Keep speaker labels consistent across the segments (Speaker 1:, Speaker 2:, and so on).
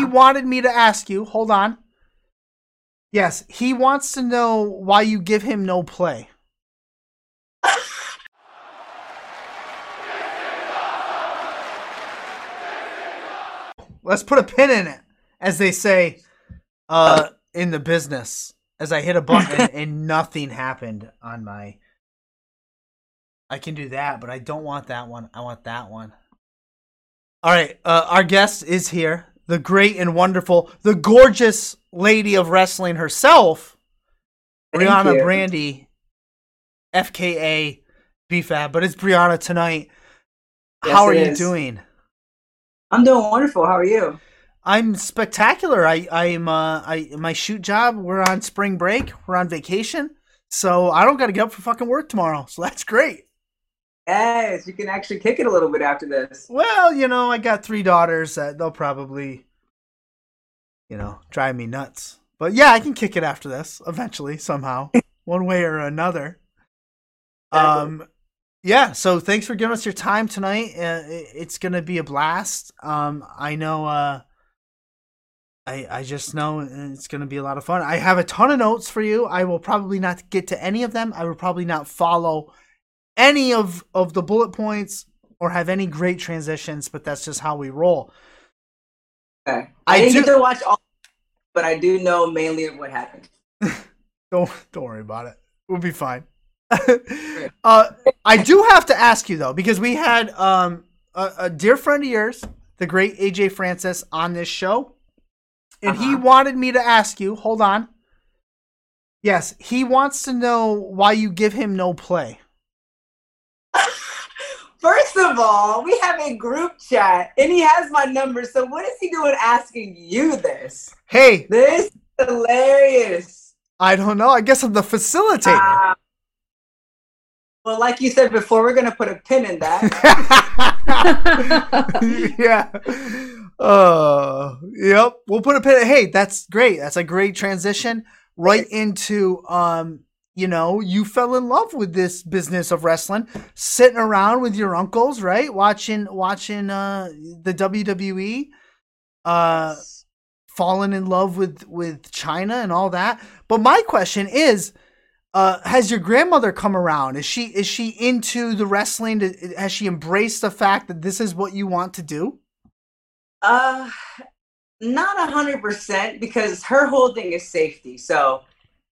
Speaker 1: he wanted me to ask you. Hold on. Yes, he wants to know why you give him no play. Let's put a pin in it, as they say uh, in the business. As I hit a button and nothing happened on my. I can do that, but I don't want that one. I want that one. All right, uh, our guest is here, the great and wonderful, the gorgeous lady of wrestling herself,
Speaker 2: Thank
Speaker 1: Briana
Speaker 2: you.
Speaker 1: Brandy, FKA BFAB. But it's Briana tonight.
Speaker 2: Yes,
Speaker 1: How are you
Speaker 2: is.
Speaker 1: doing?
Speaker 2: I'm doing wonderful. How are you?
Speaker 1: I'm spectacular. I I'm uh I my shoot job. We're on spring break. We're on vacation, so I don't got to get up for fucking work tomorrow. So that's great.
Speaker 2: Yes, you can actually kick it a little bit after this.
Speaker 1: Well, you know, I got three daughters that they'll probably, you know, drive me nuts. But yeah, I can kick it after this eventually, somehow, one way or another. Um, yeah. So thanks for giving us your time tonight. Uh, it's gonna be a blast. Um, I know. Uh, I I just know it's gonna be a lot of fun. I have a ton of notes for you. I will probably not get to any of them. I will probably not follow any of of the bullet points or have any great transitions, but that's just how we roll.
Speaker 2: Okay.
Speaker 1: I
Speaker 2: I, didn't
Speaker 1: do-
Speaker 2: get to watch all, but I do know mainly of what happened.
Speaker 1: Don't don't worry about it. We'll be fine. uh, I do have to ask you though, because we had um a, a dear friend of yours, the great AJ Francis, on this show, and he
Speaker 2: Uh-huh.
Speaker 1: wanted me to ask you. Hold on. Yes, he wants to know why you give him no play.
Speaker 2: First of all, we have a group chat, and he has my number. So what is he doing asking you this?
Speaker 1: Hey,
Speaker 2: This is hilarious.
Speaker 1: I don't know. I guess I'm the facilitator.
Speaker 2: Ah. well, like you said before, we're gonna put a pin in that.
Speaker 1: yeah. Uh, yep. We'll put a pin. Hey, that's great. That's a great transition right into um. You know, you fell in love with this business of wrestling, sitting around with your uncles, right? Watching, watching uh the WWE, uh, falling in love with with China and all that. But my question is, uh, has your grandmother come around? Is she is she into the wrestling? Has she embraced the fact that this is what you want to do?
Speaker 2: Uh, not a hundred percent because her whole thing is safety. So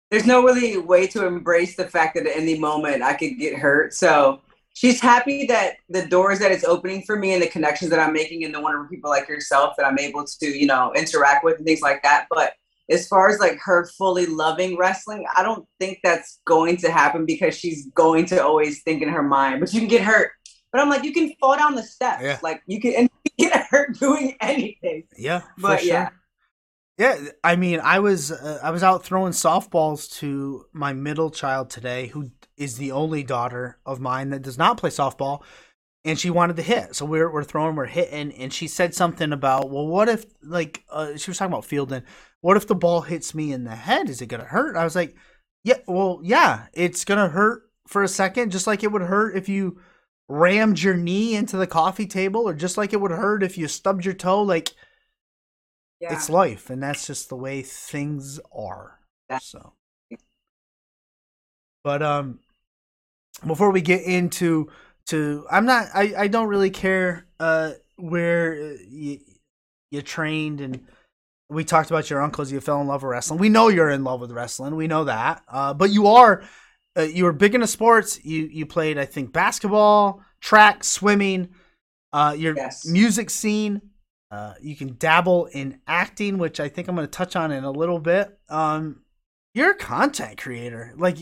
Speaker 2: there's no really way to embrace the fact that at any moment I could get hurt. So she's happy that the doors that it's opening for me and the connections that I'm making and the wonderful people like yourself that I'm able to, you know, interact with and things like that. But as far as like her fully loving wrestling, I don't think that's going to happen because she's going to always think in her mind, but you can get hurt. But I'm like, you can fall down the steps.
Speaker 1: Yeah.
Speaker 2: Like you can and get hurt doing anything.
Speaker 1: Yeah,
Speaker 2: But yeah.
Speaker 1: Yeah. I mean, I was uh, I was out throwing softballs to my middle child today, who is the only daughter of mine that does not play softball, and she wanted to hit. So we're we're throwing, we're hitting, and she said something about, well, what if like uh, she was talking about fielding? What if the ball hits me in the head? Is it gonna hurt? I was like, yeah, well, yeah, it's gonna hurt for a second, just like it would hurt if you rammed your knee into the coffee table, or just like it would hurt if you stubbed your toe. Like
Speaker 2: Yeah.
Speaker 1: it's life, and that's just the way things are. So, but um, before we get into to, I'm not. I I don't really care uh where uh, you you trained and. We talked about your uncles. You fell in love with wrestling. We know you're in love with wrestling. We know that. Uh, but you are, uh, you were big into sports. You you played, I think, basketball, track, swimming. Uh, your
Speaker 2: Yes.
Speaker 1: music scene. Uh, you can dabble in acting, which I think I'm going to touch on in a little bit. Um, you're a content creator. Like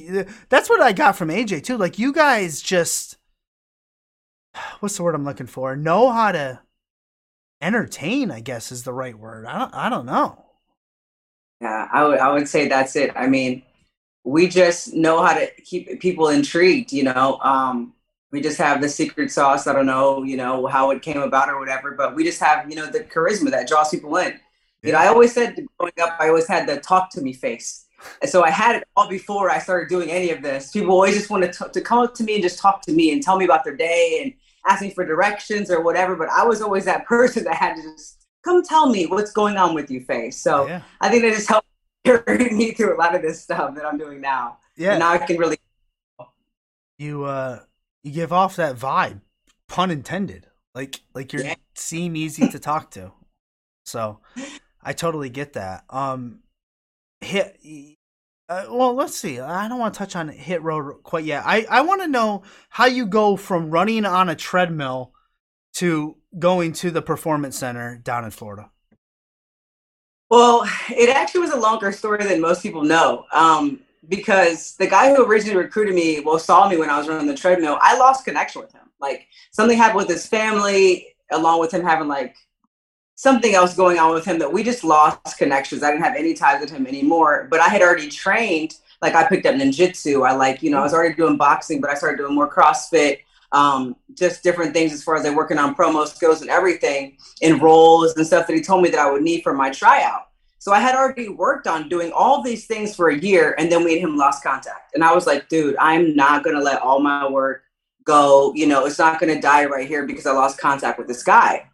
Speaker 1: that's what I got from AJ too. Like you guys just, what's the word I'm looking for? Know how to entertain. I guess is the right word. I don't. I don't know.
Speaker 2: Yeah, I would I would say that's it. I mean, we just know how to keep people intrigued, you know. Um we just have the secret sauce. I don't know, you know, how it came about or whatever, but we just have, you know, the charisma that draws people in. You know, I always said growing up, I always had the talk to me face. And so I had it all before I started doing any of this. People always just wanted to, to come up to me and just talk to me and tell me about their day and ask me for directions or whatever. But I was always that person that had to just come tell me what's going on with you, Faye. So yeah. I think that just helped me through a lot of this stuff that I'm doing now. Yeah. And now I can really.
Speaker 1: You uh, you give off that vibe, pun intended. Like like you yeah. seem easy to talk to. So I totally get that. Um, hit. Uh, well, let's see. I don't want to touch on hit road quite yet. I I want to know how you go from running on a treadmill to going to the performance center down in Florida.
Speaker 2: Well, it actually was a longer story than most people know. Um, because the guy who originally recruited me, well, saw me when I was running the treadmill. I lost connection with him. Like something happened with his family, along with him having like something else going on with him that we just lost connections. I didn't have any ties with him anymore. But I had already trained. Like I picked up ninjutsu. I like, you know, I was already doing boxing, but I started doing more CrossFit, um, just different things as far as like working on promo skills and everything and roles and stuff that he told me that I would need for my tryout. So I had already worked on doing all these things for a year and then we and him lost contact. And I was like, dude, I'm not gonna let all my work go, you know, it's not gonna die right here because I lost contact with this guy.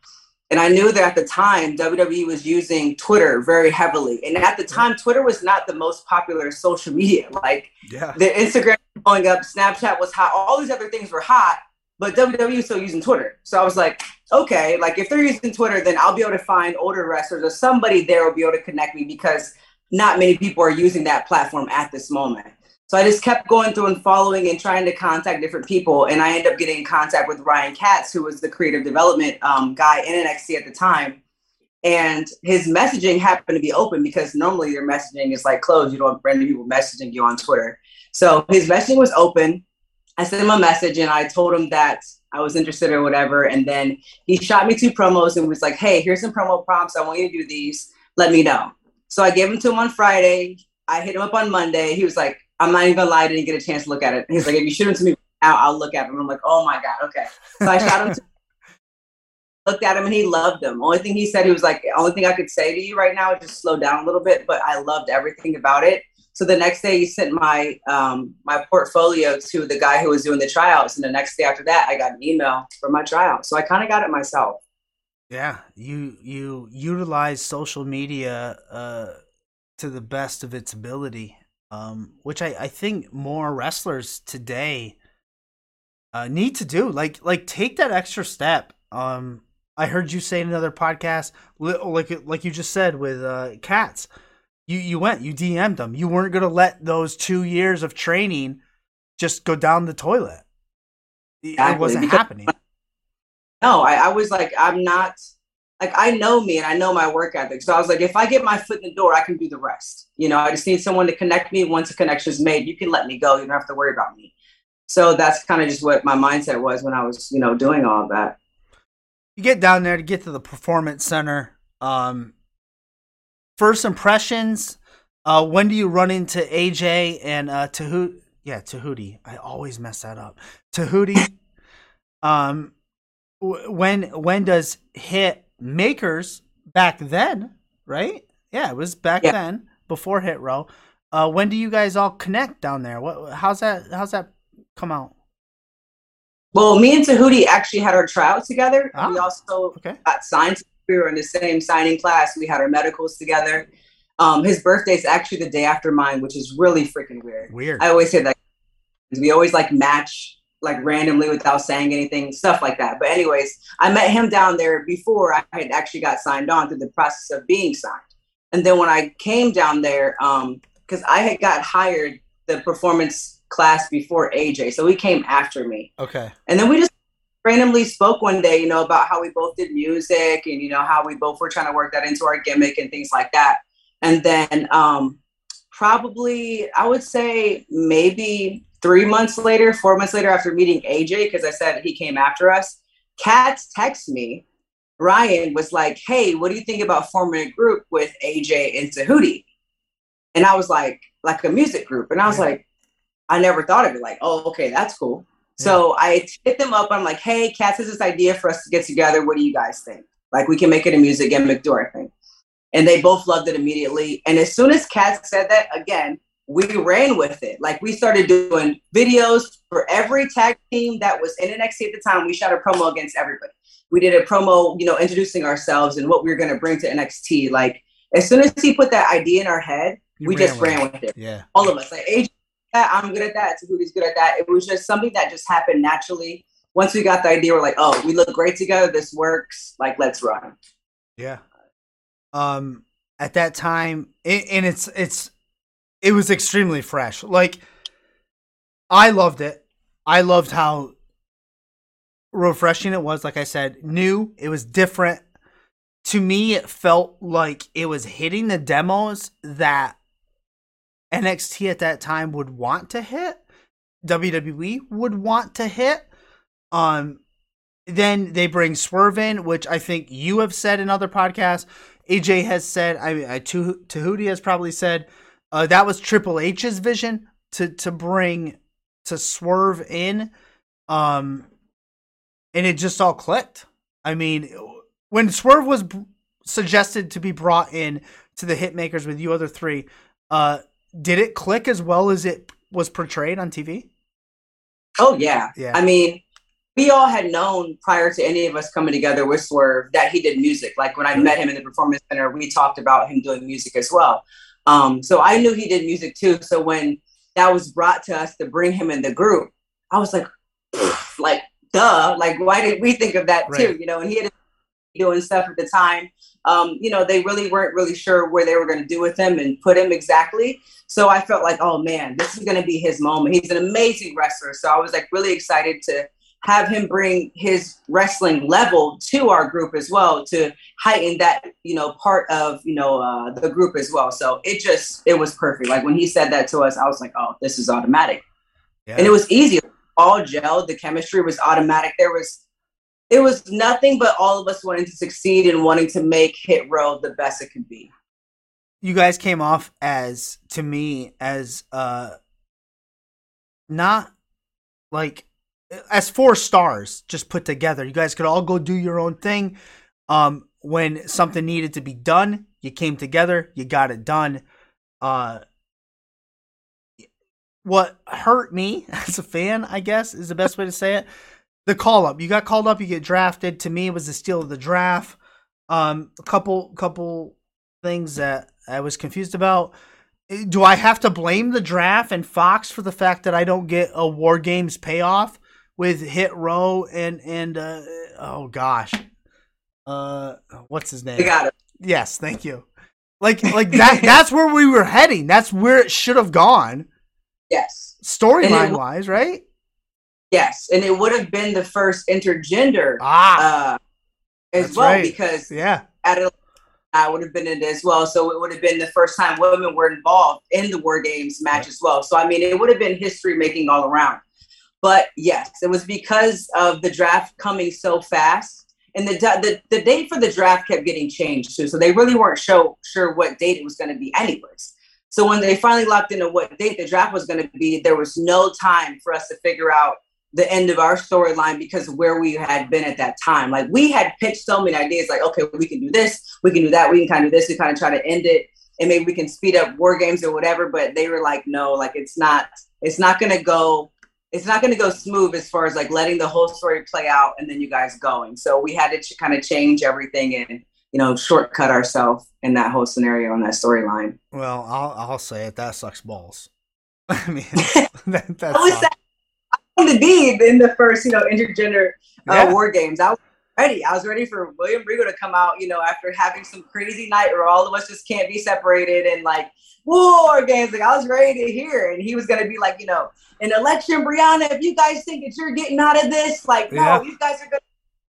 Speaker 2: And I knew that at the time, WWE was using Twitter very heavily. And at the time, Twitter was not the most popular social media. Like yeah. the Instagram going up, Snapchat was hot, all these other things were hot, but WWE is still using Twitter. So I was like, okay, like if they're using Twitter, then I'll be able to find older wrestlers or somebody there will be able to connect me because not many people are using that platform at this moment. So I just kept going through and following and trying to contact different people. And I ended up getting in contact with Ryan Katz, who was the creative development um, guy in NXT at the time. And his messaging happened to be open because normally your messaging is like closed. You don't have random people messaging you on Twitter. So his messaging was open. I sent him a message and I told him that I was interested or whatever. And then he shot me two promos and was like, hey, here's some promo prompts. I want you to do these. Let me know. So I gave him to him on Friday. I hit him up on Monday. He was like, I'm not even gonna lie, I didn't get a chance to look at it. He's like, if you shoot him to me now, I'll look at him. I'm like, oh my God, okay. So I shot him to looked at him and he loved them. Only thing he said, he was like, only thing I could say to you right now is just slow down a little bit, but I loved everything about it. So the next day he sent my um, my portfolio to the guy who was doing the tryouts. And the next day after that, I got an email for my tryout. So I kind of got it myself.
Speaker 1: Yeah, you you utilize social media uh, to the best of its ability um, which I, I think more wrestlers today uh, need to do. Like like take that extra step. Um, I heard you say in another podcast, like like you just said with uh, Katz, you you went, you DM'd them. You weren't gonna let those two years of training just go down the toilet. Exactly. It wasn't because, happening.
Speaker 2: No, I, I was like, I'm not like I know me and I know my work ethic. So I was like, if I get my foot in the door, I can do the rest. You know, I just need someone to connect me. Once a connection is made, you can let me go. You don't have to worry about me. So that's kind of just what my mindset was when I was, you know, doing all of that.
Speaker 1: You get down there to get to the performance center. Um, first impressions. Uh, when do you run into AJ and uh, Tehuti? Yeah, Tehuti. I always mess that up. Tehuti. um, when when does hit makers back then, right? Yeah, it was back yeah. then before Hit Row. Uh, when do you guys all connect down there? What? How's that? How's that come out?
Speaker 2: Well, me and Tehuti actually had our tryouts together. Ah, we also okay. got signed. We were in the same signing class. We had our medicals together. Um, his birthday is actually the day after mine, which is really freaking weird.
Speaker 1: Weird.
Speaker 2: I always say that we always like match like randomly without saying anything, stuff like that. But anyways, I met him down there before I had actually got signed on through the process of being signed. And then when I came down there, um, because I had got hired the performance class before AJ, so he came after me.
Speaker 1: Okay.
Speaker 2: And then we just randomly spoke one day, you know, about how we both did music and you know how we both were trying to work that into our gimmick and things like that. And then um, probably I would say maybe Three months later, four months later, after meeting AJ, because I said he came after us, Katz text me. Ryan was like, "Hey, what do you think about forming a group with AJ and Tehuti?" And I was like, "Like a music group," and I was like, "I never thought of it." Like, "Oh, okay, that's cool." So I hit them up. I'm like, "Hey, Katz has this idea for us to get together. What do you guys think? Like, we can make it a music gimmick door thing." And they both loved it immediately. And as soon as Katz said that, again, we ran with it. Like we started doing videos for every tag team that was in NXT at the time. We shot a promo against everybody. We did a promo, you know, introducing ourselves and what we were going to bring to NXT. Like as soon as he put that idea in our head,
Speaker 1: You
Speaker 2: we just
Speaker 1: with
Speaker 2: ran
Speaker 1: it.
Speaker 2: with it.
Speaker 1: Yeah.
Speaker 2: All of us, like AJ, I'm good at that. Tehuti's good at that. It was just something that just happened naturally. Once we got the idea, we're like, oh, we look great together. This works. Like, let's run.
Speaker 1: Yeah. Um, at that time, it, and it's it's it was extremely fresh. Like, I loved it. I loved how refreshing it was. Like I said, new. It was different. To me, it felt like it was hitting the demos that NXT at that time would want to hit. WWE would want to hit. Um, then they bring Swerve in, which I think you have said in other podcasts. AJ has said, I mean, uh, Tehuti has probably said uh, that was Triple H's vision to to bring to Swerve in, um, and it just all clicked. I mean, when Swerve was b- suggested to be brought in to the Hitmakers with you other three, uh, did it click as well as it was portrayed on TV?
Speaker 2: Oh yeah.
Speaker 1: Yeah.
Speaker 2: I mean, we all had known prior to any of us coming together with Swerve that he did music. Like when I met him in the performance center, we talked about him doing music as well. Um, so I knew he did music too. So when that was brought to us to bring him in the group, I was like, like, duh, like why did we think of that too? You know, and he had doing stuff at the time. Um, you know, they really weren't really sure where they were going to do with him and put him exactly. So I felt like, oh man, this is going to be his moment. He's an amazing wrestler. So I was like really excited to have him bring his wrestling level to our group as well to heighten that you know part of you know uh, the group as well. So it just it was perfect. Like when he said that to us, I was like, oh, this is automatic,
Speaker 1: Yeah.
Speaker 2: and it was easy. All gelled. The chemistry was automatic. There was it was nothing but all of us wanting to succeed and wanting to make Hit Row the best it could be.
Speaker 1: you guys came off as to me as uh not like as four stars just put together. You guys could all go do your own thing. Um when something needed to be done you came together you got it done. Uh what hurt me as a fan i guess is the best way to say it the call up you got called up you get drafted to me it was the steal of the draft um a couple couple things that I was confused about. Eh, Do I have to blame the draft and Fox for the fact that I don't get a War Games payoff with Hit Row and and uh, oh gosh, uh, what's his name?
Speaker 2: We got it.
Speaker 1: Yes, thank you. Like like that. that's where we were heading. That's where it should have gone,
Speaker 2: Yes.
Speaker 1: storyline wise, right?
Speaker 2: Yes, and it would have been the first intergender
Speaker 1: Ah,
Speaker 2: uh, as well
Speaker 1: right.
Speaker 2: because
Speaker 1: yeah,
Speaker 2: I would have been in it as well. So it would have been the first time women were involved in the War Games match as well. So I mean, it would have been history making all around. But yes, it was because of the draft coming so fast, and the the, the date for the draft kept getting changed too. So they really weren't show, sure what date it was going to be, anyways. So when they finally locked into what date the draft was going to be, there was no time for us to figure out the end of our storyline because of where we had been at that time. Like we had pitched so many ideas, like, okay, we can do this, we can do that, we can kind of do this, we kind of try to end it, and maybe we can speed up war games or whatever. But they were like, no, like it's not, it's not gonna go, it's not gonna go smooth as far as like letting the whole story play out and then you guys going. So we had to ch- kind of change everything and you know shortcut ourselves in that whole scenario and that storyline.
Speaker 1: well, I'll I'll say it. That sucks balls. I mean, that, that
Speaker 2: to be in the first, you know, intergender uh,
Speaker 1: Yeah.
Speaker 2: war games. I was ready. I was ready for William Regal to come out, you know, after having some crazy night where all of us just can't be separated and like war games. Like I was ready to hear, and he was gonna be like, you know, an election, Briana. If you guys think that you're getting out of this, like, no,
Speaker 1: Yeah.
Speaker 2: you guys are gonna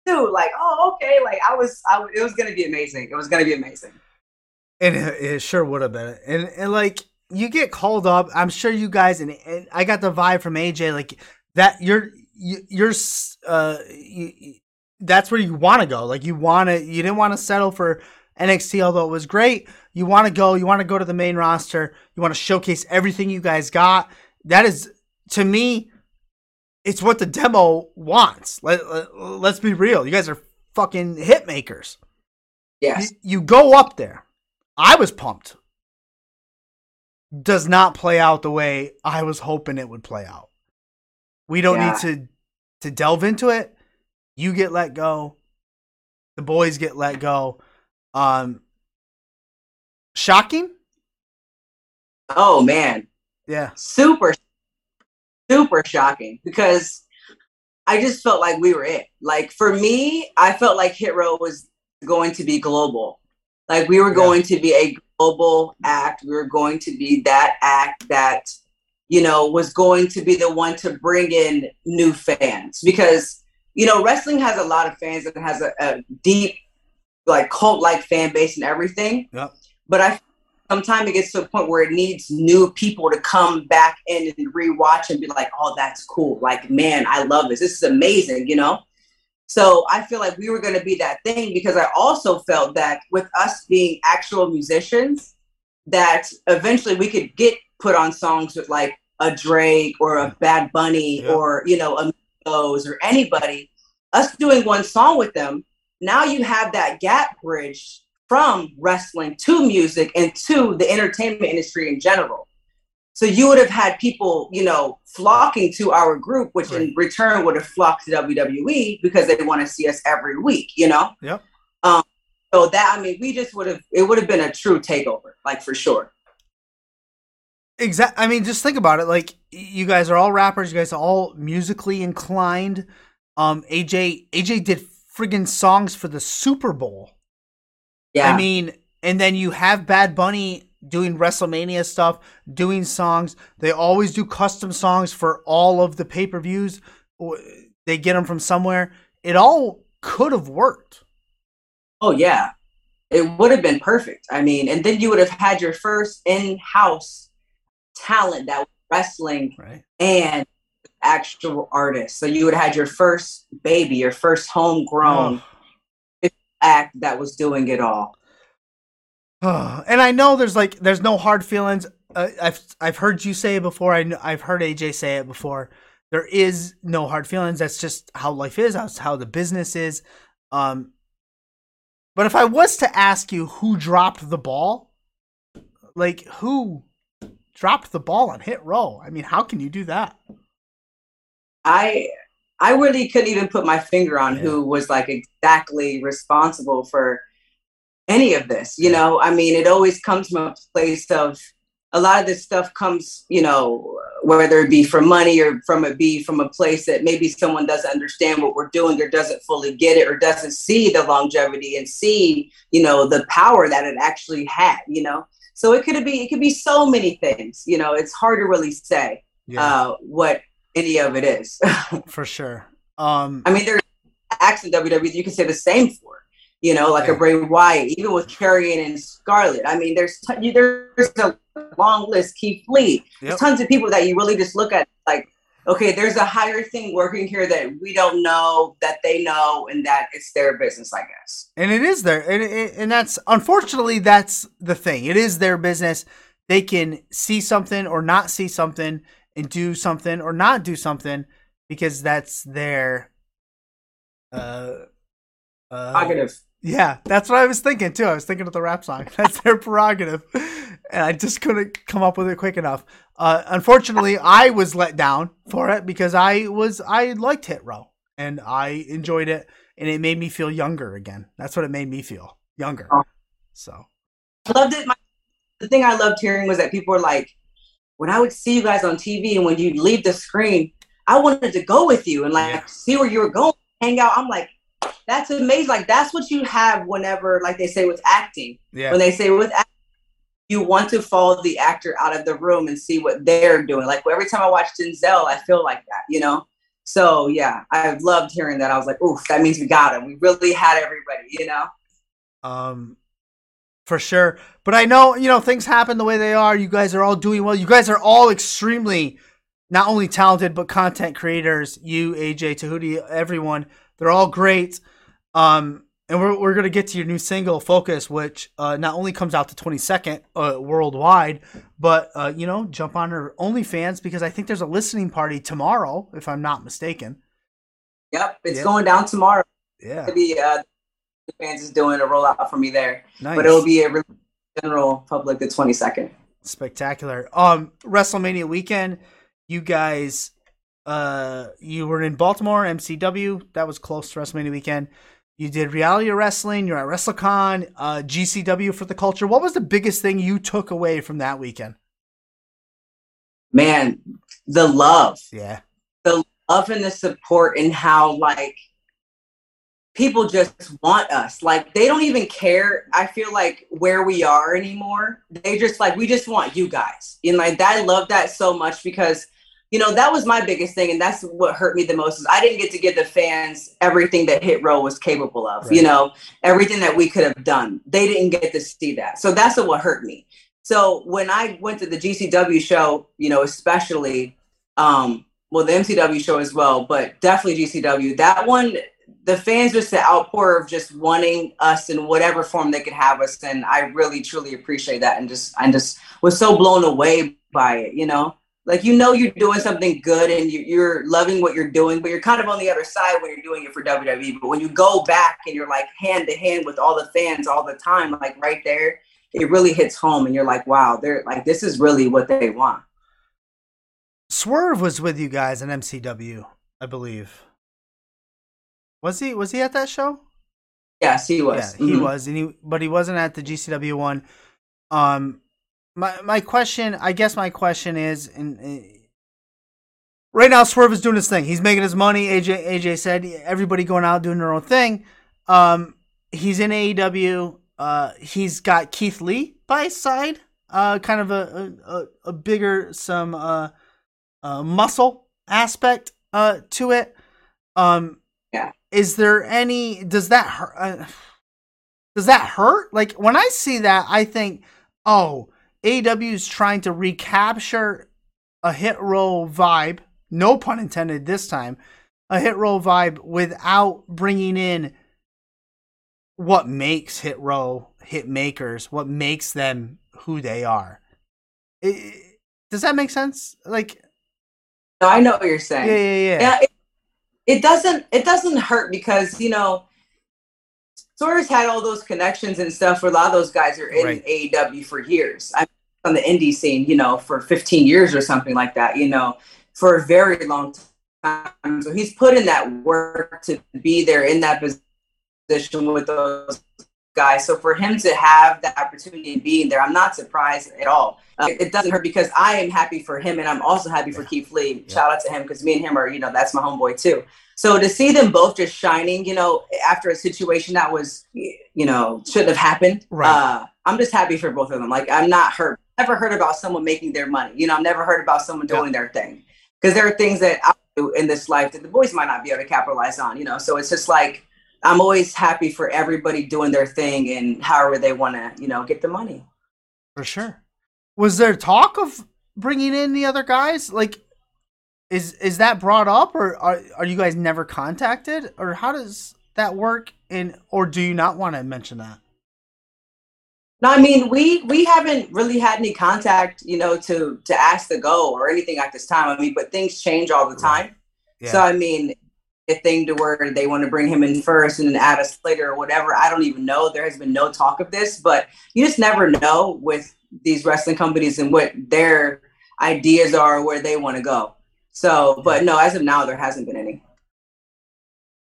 Speaker 2: do. Like, oh, okay. Like I was, I it was gonna be amazing. It was gonna be amazing.
Speaker 1: And it, it sure would have been. And and like you get called up, I'm sure you guys and, and I got the vibe from AJ like that. You're you, you're uh you, that's where you want to go. Like you want to you didn't want to settle for NXT, although it was great. You want to go. You want to go to the main roster. You want to showcase everything you guys got. That is to me. It's what the demo wants. Let, let, let's be real. You guys are fucking hit makers
Speaker 2: Yes.
Speaker 1: you, you go up there. I was pumped. Does not play out the way I was hoping it would play out. We don't
Speaker 2: Yeah.
Speaker 1: need to to delve into it. You get let go. the boys get let go. Um, shocking.
Speaker 2: Oh man,
Speaker 1: Yeah.
Speaker 2: super, super shocking because I just felt like we were it. Like for me, I felt like Hit Row was going to be global. Like we were
Speaker 1: Yeah.
Speaker 2: going to be a global act. We were going to be that act that, you know, was going to be the one to bring in new fans because, you know, wrestling has a lot of fans and has a, a deep, like cult like fan base and everything.
Speaker 1: Yep.
Speaker 2: But I sometimes it gets to a point where it needs new people to come back in and rewatch and be like, oh, that's cool. Like, man, I love this. This is amazing, you know? So I feel like we were going to be that thing because I also felt that with us being actual musicians, that eventually we could get put on songs with like a Drake or a Bad Bunny
Speaker 1: Yeah.
Speaker 2: or, you know, a Migos or anybody. Us doing one song with them, now you have that gap bridge from wrestling to music and to the entertainment industry in general. So you would have had people, you know, flocking to our group, which in return would have flocked to WWE because they want to see us every week, you know?
Speaker 1: Yep.
Speaker 2: Um, so that I mean, we just would have it would have been a true takeover, like for sure.
Speaker 1: Exact. I mean, just think about it. Like you guys are all rappers. You guys are all musically inclined. Um, AJ AJ did friggin' songs for the Super Bowl.
Speaker 2: Yeah.
Speaker 1: I mean, and then you have Bad Bunny doing WrestleMania stuff, doing songs. They always do custom songs for all of the pay per views. They get them from somewhere. It all could have worked.
Speaker 2: Oh yeah, it would have been perfect. I mean, and then you would have had your first in-house talent that was wrestling
Speaker 1: Right.
Speaker 2: and actual artist. So you would have had your first baby, your first homegrown act that was doing it all.
Speaker 1: Oh. and I know there's like there's no hard feelings. Uh, I've I've heard you say it before. I I've heard AJ say it before. There is no hard feelings. That's just how life is. That's how the business is. Um, but if I was to ask you who dropped the ball, like who dropped the ball on hit row? I mean, how can you do that?
Speaker 2: I I really couldn't even put my finger on
Speaker 1: Yeah.
Speaker 2: who was like exactly responsible for any of this. You know, I mean, it always comes from a place of a lot of this stuff comes, you know, whether it be from money or from it be from a place that maybe someone doesn't understand what we're doing or doesn't fully get it or doesn't see the longevity and see, you know, the power that it actually had, you know. So it could be it could be so many things, you know, it's hard to really say uh, what any of it is.
Speaker 1: for sure. Um,
Speaker 2: I mean, there's acts in WWE you can say the same for. You know, like
Speaker 1: Yeah.
Speaker 2: a Bray Wyatt, even with Karrion and Scarlett I mean, there's t- there's a long list. Keith Lee.
Speaker 1: Yep.
Speaker 2: There's tons of people that you really just look at like, okay, there's a higher thing working here that we don't know that they know, and that it's their business, I guess.
Speaker 1: and it is there and, and and that's unfortunately that's the thing it is their business they can see something or not see something and do something or not do something because that's their uh uh. Yeah that's what i was thinking too i was thinking of the rap song that's their prerogative and i just couldn't come up with it quick enough uh unfortunately i was let down for it because i was i liked hit row and i enjoyed it and it made me feel younger again that's what it made me feel younger
Speaker 2: Oh.
Speaker 1: so
Speaker 2: I loved it. My, the thing I loved hearing was that people were like, when I would see you guys on TV and when you leave the screen, I wanted to go with you and like
Speaker 1: Yeah.
Speaker 2: see where you were going, hang out. I'm like, that's amazing. Like that's what you have whenever, like they say with acting,
Speaker 1: yeah
Speaker 2: when they say with acting, you want to follow the actor out of the room and see what they're doing. Like every time I watch Denzel, I feel like that, you know. So yeah, I loved hearing that. I was like, oof, that means we got him. We really had everybody, you know.
Speaker 1: um for sure but i know you know things happen the way they are you guys are all doing well you guys are all extremely not only talented but content creators you aj tehuti everyone they're all great um and we're, we're gonna get to your new single focus which uh not only comes out the 22nd uh, worldwide but uh you know jump on her onlyfans because i think there's a listening party tomorrow if i'm not mistaken
Speaker 2: Yep, it's
Speaker 1: Yeah.
Speaker 2: going down tomorrow.
Speaker 1: yeah
Speaker 2: Maybe uh, the fans is doing a rollout for me there.
Speaker 1: nice
Speaker 2: but it'll be a general public the 22nd.
Speaker 1: spectacular. Um, WrestleMania weekend, you guys, uh, you were in Baltimore, MCW. That was close to WrestleMania weekend. You did reality wrestling. You're at WrestleCon, uh, GCW for the culture. What was the biggest thing you took away from that weekend?
Speaker 2: Man, the love.
Speaker 1: Yeah.
Speaker 2: The love and the support and how like people just want us. Like they don't even care. I feel like where we are anymore. They just like we just want you guys. And like I love that so much because you know that was my biggest thing and that's what hurt me the most is i didn't get to give the fans everything that hit row was capable of right. you know everything that we could have done. They didn't get to see that. So that's what hurt me. So when i went to the gcw show you know especially um well the mcw show as well but definitely gcw that one the fans just the outpour of just wanting us in whatever form they could have us and i really truly appreciate that and just i just was so blown away by it you know like you know you're doing something good and you, are loving what you're doing but you're kind of on the other side when you're doing it for wwe but when you go back and you're like hand to hand with all the fans all the time like right there it really hits home and you're like wow they're like this is really what they want.
Speaker 1: Swerve was with you guys in mcw i believe. Was he was he at that show?
Speaker 2: Yes he was.
Speaker 1: Yeah he mm-hmm. was and he but he wasn't at the gcw one. Um my my question, I guess my question is, in, right now Swerve is doing his thing. He's making his money. AJ AJ said everybody going out doing their own thing. Um, he's in AEW. Uh, he's got Keith Lee by his side. Uh, kind of a a, a bigger some uh, uh muscle aspect uh to it. Um,
Speaker 2: yeah.
Speaker 1: Is there any? Does that hurt? Uh, does that hurt? Like when I see that, I think, oh, AEW is trying to recapture a hit row vibe, no pun intended this time, a hit row vibe without bringing in what makes hit row hit makers, what makes them who they are. It, does that make sense? Like,
Speaker 2: no, I know what you're saying.
Speaker 1: Yeah, yeah, yeah.
Speaker 2: yeah it, it doesn't. It doesn't hurt because you know Swerve's had all those connections and stuff where a lot of those guys are in right. AEW for years. I'm on the indie scene, you know, for 15 years or something like that, you know, for a very long time. So he's put in that work to be there in that position with those guys. So for him to have that opportunity of being there, I'm not surprised at all. Uh, it doesn't hurt because I am happy for him and I'm also happy for Keith Lee. Yeah. Shout out to him because me and him are, you know, that's my homeboy too. So to see them both just shining, you know, after a situation that was, you know, shouldn't have happened. Right. Uh, I'm just happy for both of them. Like I'm not hurt. Never heard about someone making their money. You know, I've never heard about someone doing yeah. their thing because there are things that I do in this life that the boys might not be able to capitalize on. You know, so it's just like I'm always happy for everybody doing their thing and however they want to, you know, get the money.
Speaker 1: For sure. Was there talk of bringing in the other guys? Like is is that brought up, or are are you guys never contacted, or how does that work? And or do you not want to mention that?
Speaker 2: No, I mean we we haven't really had any contact, you know, to to ask to go or anything at this time. I mean, but things change all the time. Yeah. So I mean, a thing to where they want to bring him in first and then add us later or whatever. I don't even know. There has been no talk of this, but you just never know with these wrestling companies and what their ideas are, where they want to go. So, but no, as of now, there hasn't been any.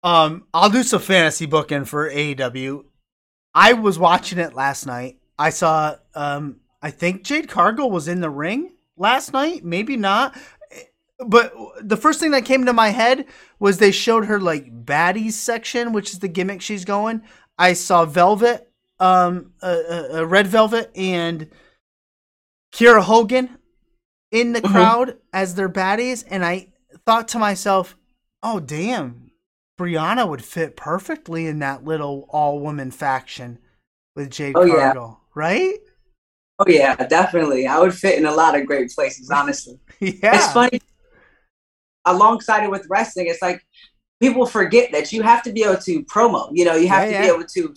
Speaker 1: Um, I'll do some fantasy booking for AEW. I was watching it last night. I saw, um, I think Jade Cargill was in the ring last night. Maybe not. But the first thing that came to my head was they showed her like baddies section, which is the gimmick she's going. I saw Velvet, um, uh, uh, uh Red Velvet, and Kiera Hogan in the mm-hmm. crowd as their baddies, and I thought to myself, "Oh damn, Briana would fit perfectly in that little all woman faction with Jade oh, Cargill, yeah. right?"
Speaker 2: Oh yeah, definitely. I would fit in a lot of great places, honestly.
Speaker 1: yeah,
Speaker 2: it's funny. Alongside it with wrestling, it's like people forget that you have to be able to promo. You know, you have yeah, to yeah. be able to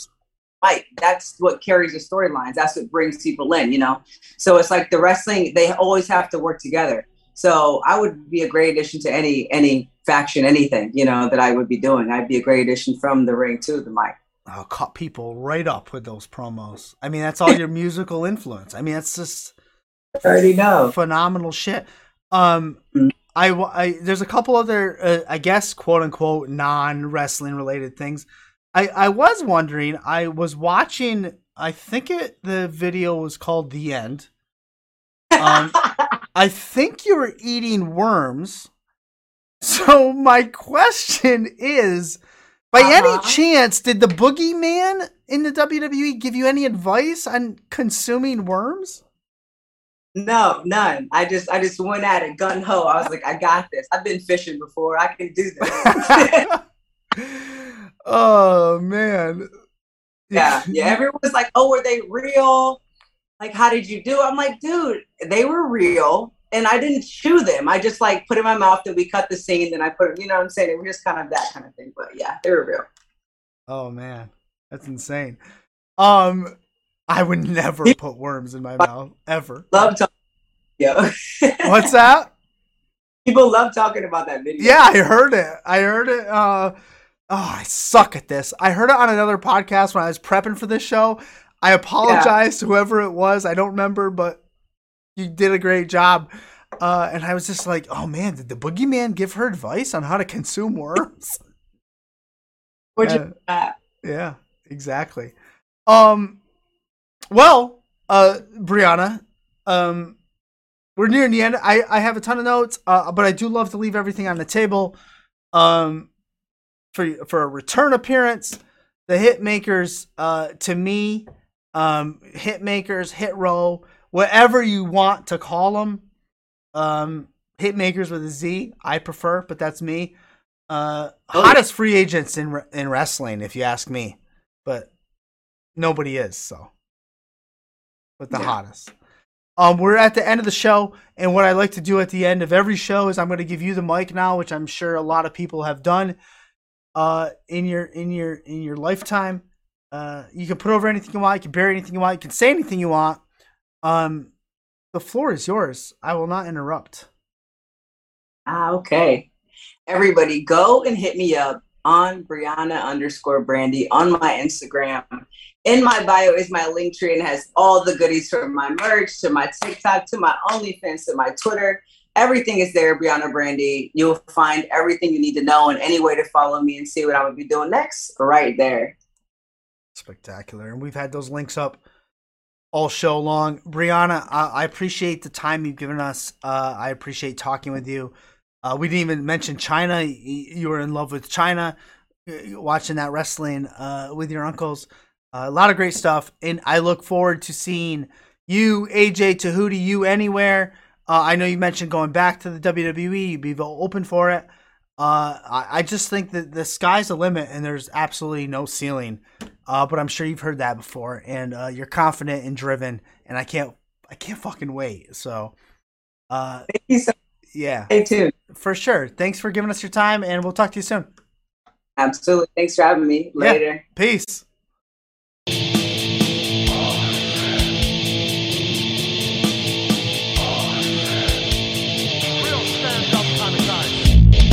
Speaker 2: fight. That's what carries the storylines. That's what brings people in, you know? So it's like the wrestling, they always have to work together. So I would be a great addition to any any faction, anything, you know, that I would be doing. I'd be a great addition from the ring to the mic.
Speaker 1: I'll cut people right up with those promos. I mean, that's all your musical influence. I mean, that's just
Speaker 2: I already know
Speaker 1: phenomenal shit. Um, mm-hmm. I, I there's a couple other, uh, I guess, quote unquote, non wrestling related things. I I was wondering. I was watching. I think it the video was called "The End." Um, I think you were eating worms. So my question is, by
Speaker 2: Uh-huh.
Speaker 1: any chance, did the boogeyman in the WWE give you any advice on consuming worms?
Speaker 2: No, none. I just I just went at it gun ho. I was like, I got this. I've been fishing before. I can do this.
Speaker 1: oh man.
Speaker 2: yeah, yeah. Everyone was like, "Oh, were they real? Like, how did you do?" I'm like, "Dude, they were real." And I didn't chew them. I just like put in my mouth and we cut the scene and then I put it, you know what I'm saying? It was just kind of that kind of thing. But yeah, they were real.
Speaker 1: Oh man, that's insane. Um, I would never put worms in my mouth ever.
Speaker 2: Love talking. Yo.
Speaker 1: What's that?
Speaker 2: People love talking about that video.
Speaker 1: Yeah, I heard it. I heard it. Uh, oh, I suck at this. I heard it on another podcast when I was prepping for this show. I apologize to whoever it was. I don't remember, but you did a great job. Uh, and I was just like, oh man, did the boogeyman give her advice on how to consume worms?
Speaker 2: Which
Speaker 1: Uh,
Speaker 2: uh,
Speaker 1: Yeah, exactly. Um, well, uh, Briana, um, we're nearing the end. I, I have a ton of notes, uh, but I do love to leave everything on the table. Um, for for a return appearance, the hit makers, uh, to me, um, hit makers, hit row, whatever you want to call them, um, hit makers with a Z, I prefer, but that's me. Uh,
Speaker 2: Oh,
Speaker 1: hottest free agents in in wrestling, if you ask me, but nobody is so. But the
Speaker 2: Yeah.
Speaker 1: hottest. Um, we're at the end of the show, and what I like to do at the end of every show is I'm going to give you the mic now, which I'm sure a lot of people have done, uh, in your in your in your lifetime. Uh, you can put over anything you want, you can bury anything you want, you can say anything you want. Um, the floor is yours. I will not interrupt.
Speaker 2: ah, okay. Everybody go and hit me up on Briana underscore Brandy on my Instagram. In my bio is my link tree and has all the goodies from my merch to my TikTok to my OnlyFans to my Twitter. Everything is there, Briana Brandy. You'll find everything you need to know and any way to follow me and see what I'm gonna be doing next right there.
Speaker 1: Spectacular. And we've had those links up all show long. Briana, I, I appreciate the time you've given us. Uh, I appreciate talking with you. Uh, we didn't even mention China. You were in love with China, uh, watching that wrestling uh, with your uncles. Uh, a lot of great stuff. And I look forward to seeing you, AJ Tehuti, you anywhere. Uh, I know you mentioned going back to the WWE. You'd be open for it. Uh, I, I just think that the sky's the limit and there's absolutely no ceiling. But I'm sure you've heard that before, and you're confident and driven, and I can't, I can't fucking wait. So, uh,
Speaker 2: Thank you so
Speaker 1: yeah,
Speaker 2: Stay tuned.
Speaker 1: for sure. Thanks for giving us your time, and we'll talk to you soon.
Speaker 2: Absolutely. Thanks for having me.
Speaker 1: Yeah.
Speaker 2: Later.
Speaker 1: Peace.